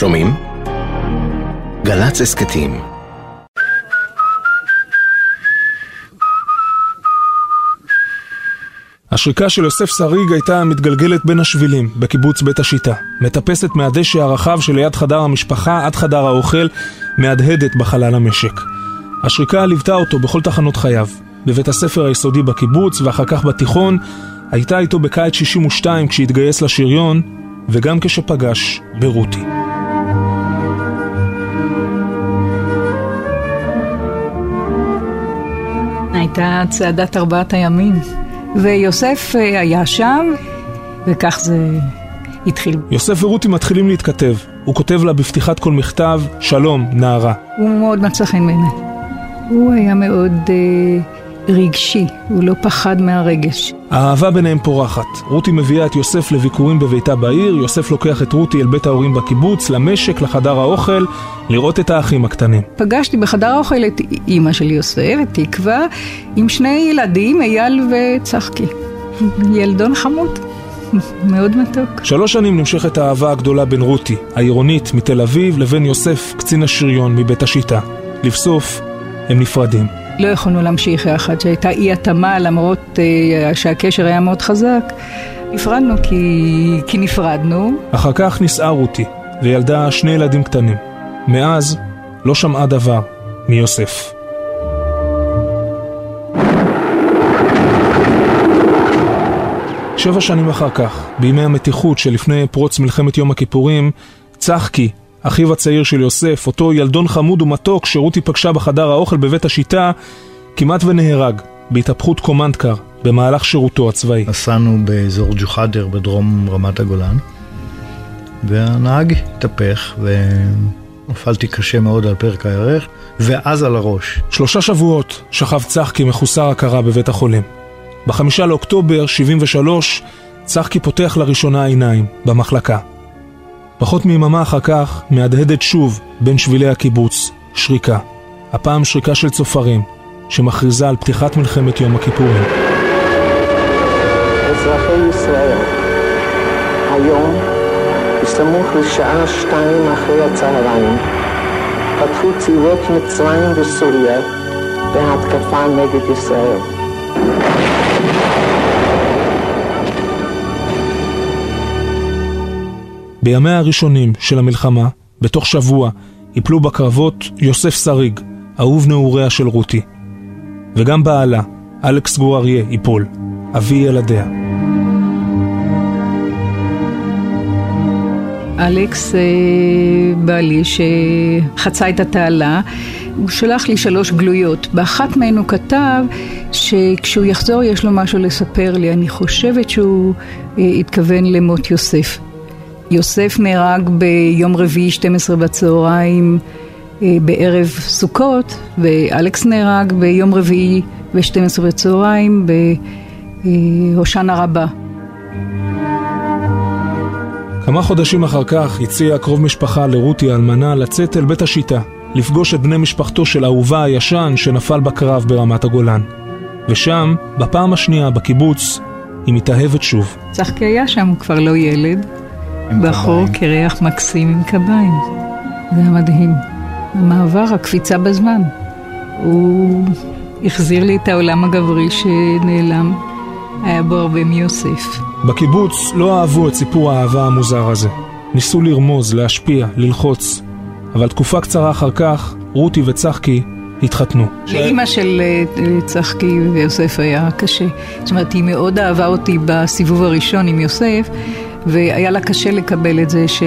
שומעים? גל"צ הסכתים השריקה של יוסף שריג הייתה מתגלגלת בין השבילים, בקיבוץ בית השיטה. מטפסת מהדשא הרחב שליד חדר המשפחה עד חדר האוכל, מהדהדת בחלל המשק. השריקה ליוותה אותו בכל תחנות חייו. בבית הספר היסודי בקיבוץ ואחר כך בתיכון, הייתה איתו בקיץ 62 כשהתגייס לשריון, וגם כשפגש ברותי. הייתה צעדת ארבעת הימים. ויוסף אה, היה שם, וכך זה התחיל. יוסף ורותי מתחילים להתכתב. הוא כותב לה בפתיחת כל מכתב, שלום, נערה. הוא מאוד מצא חן בעיניי. הוא היה מאוד... אה, רגשי, הוא לא פחד מהרגש. האהבה ביניהם פורחת. רותי מביאה את יוסף לביקורים בביתה בעיר, יוסף לוקח את רותי אל בית ההורים בקיבוץ, למשק, לחדר האוכל, לראות את האחים הקטנים. פגשתי בחדר האוכל את אימא של יוסף, את תקווה, עם שני ילדים, אייל וצחקי. ילדון חמוד. מאוד מתוק. שלוש שנים נמשכת האהבה הגדולה בין רותי, העירונית מתל אביב, לבין יוסף, קצין השריון מבית השיטה. לבסוף, הם נפרדים. לא יכולנו להמשיך יחד, שהייתה אי התאמה למרות uh, שהקשר היה מאוד חזק. נפרדנו כי, כי נפרדנו. אחר כך נישאה רותי, וילדה שני ילדים קטנים. מאז לא שמעה דבר מיוסף. שבע שנים אחר כך, בימי המתיחות שלפני פרוץ מלחמת יום הכיפורים, צחקי, אחיו הצעיר של יוסף, אותו ילדון חמוד ומתוק שרותי פגשה בחדר האוכל בבית השיטה, כמעט ונהרג בהתהפכות קומנדקר במהלך שירותו הצבאי. נסענו באזור ג'וחאדר בדרום רמת הגולן, והנהג התהפך ונפלתי קשה מאוד על פרק הירך, ואז על הראש. שלושה שבועות שכב צחקי מחוסר הכרה בבית החולים. בחמישה לאוקטובר 73 צחקי פותח לראשונה עיניים במחלקה. פחות מיממה אחר כך מהדהדת שוב בין שבילי הקיבוץ שריקה. הפעם שריקה של צופרים, שמכריזה על פתיחת מלחמת יום הכיפורים. אזרחי ישראל, היום, בסמוך לשעה שתיים אחרי הצהריים, פתחו צבאות מצרים וסוריה בהתקפה נגד ישראל. בימיה הראשונים של המלחמה, בתוך שבוע, יפלו בקרבות יוסף שריג, אהוב נעוריה של רותי. וגם בעלה, אלכס גור אריה, ייפול, אבי ילדיה. אלכס אה, בעלי שחצה את התעלה, הוא שלח לי שלוש גלויות. באחת מהן הוא כתב שכשהוא יחזור יש לו משהו לספר לי. אני חושבת שהוא אה, התכוון למות יוסף. יוסף נהרג ביום רביעי 12 בצהריים אה, בערב סוכות, ואלכס נהרג ביום רביעי ב-12 בצהריים בהושענא רבה. כמה חודשים אחר כך הציע קרוב משפחה לרותי האלמנה לצאת אל בית השיטה, לפגוש את בני משפחתו של אהובה הישן שנפל בקרב ברמת הגולן. ושם, בפעם השנייה בקיבוץ, היא מתאהבת שוב. צחקי היה שם, הוא כבר לא ילד. בחור קרח מקסים עם קביים. זה היה מדהים. המעבר, הקפיצה בזמן. הוא החזיר לי את העולם הגברי שנעלם. היה בו הרבה מיוסף. בקיבוץ לא אהבו את סיפור האהבה המוזר הזה. ניסו לרמוז, להשפיע, ללחוץ. אבל תקופה קצרה אחר כך, רותי וצחקי התחתנו. לאימא של אה, צחקי ויוסף היה קשה. זאת אומרת, היא מאוד אהבה אותי בסיבוב הראשון עם יוסף, והיה לה קשה לקבל את זה ש...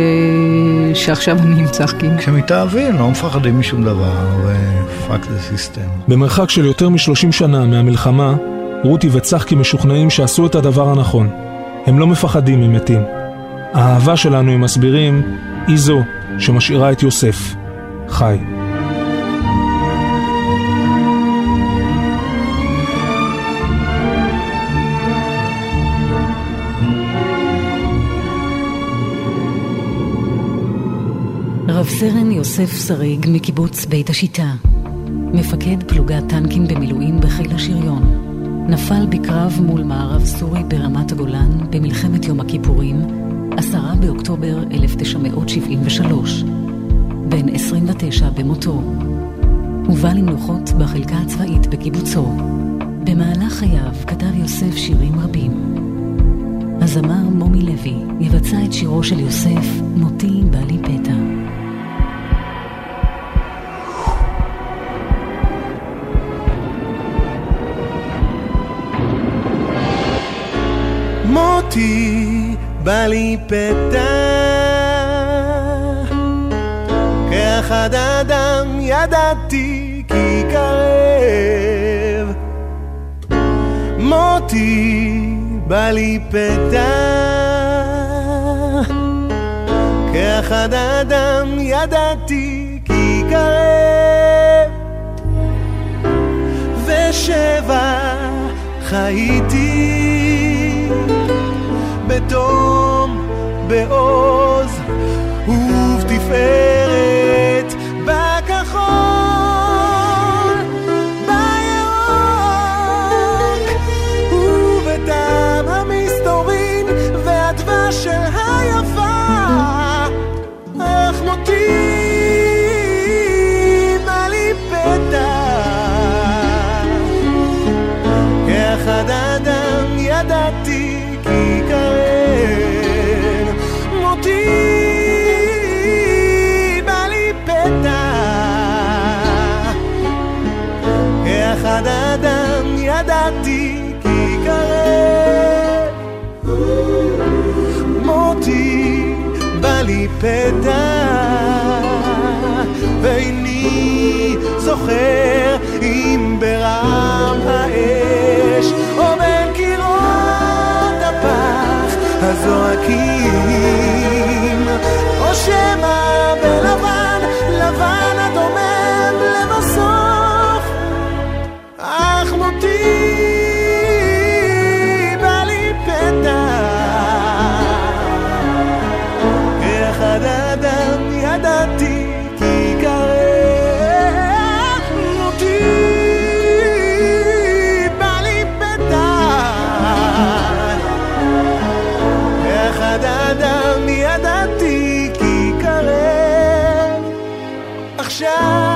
שעכשיו אני עם צחקי. כשמתאהבים לא מפחדים משום דבר, ו fuck the system. במרחק של יותר מ-30 שנה מהמלחמה, רותי וצחקי משוכנעים שעשו את הדבר הנכון. הם לא מפחדים ממתים. האהבה שלנו, הם מסבירים, היא זו שמשאירה את יוסף חי. רב סרן יוסף שריג מקיבוץ בית השיטה, מפקד פלוגת טנקים במילואים בחיל השריון, נפל בקרב מול מערב סורי ברמת הגולן במלחמת יום הכיפורים, 10 באוקטובר 1973. בן 29 במותו. הובא למנוחות בחלקה הצבאית בקיבוצו. במהלך חייו כתב יוסף שירים רבים. הזמר מומי לוי יבצע את שירו של יוסף, מותי בא לי פתע. בא לי פתע כאחד אדם ידעתי כי קרב מותי בא לי פתע כאחד אדם ידעתי כי קרב ושבע חייתי בתום, בעוז ובתפארת. בכחול, בירוק ובטעם המסתורין והדבש של היפה, אך מותי פתע ואיני זוכר אם ברם האש או בין קירות הפח הזועקים או שמא shine.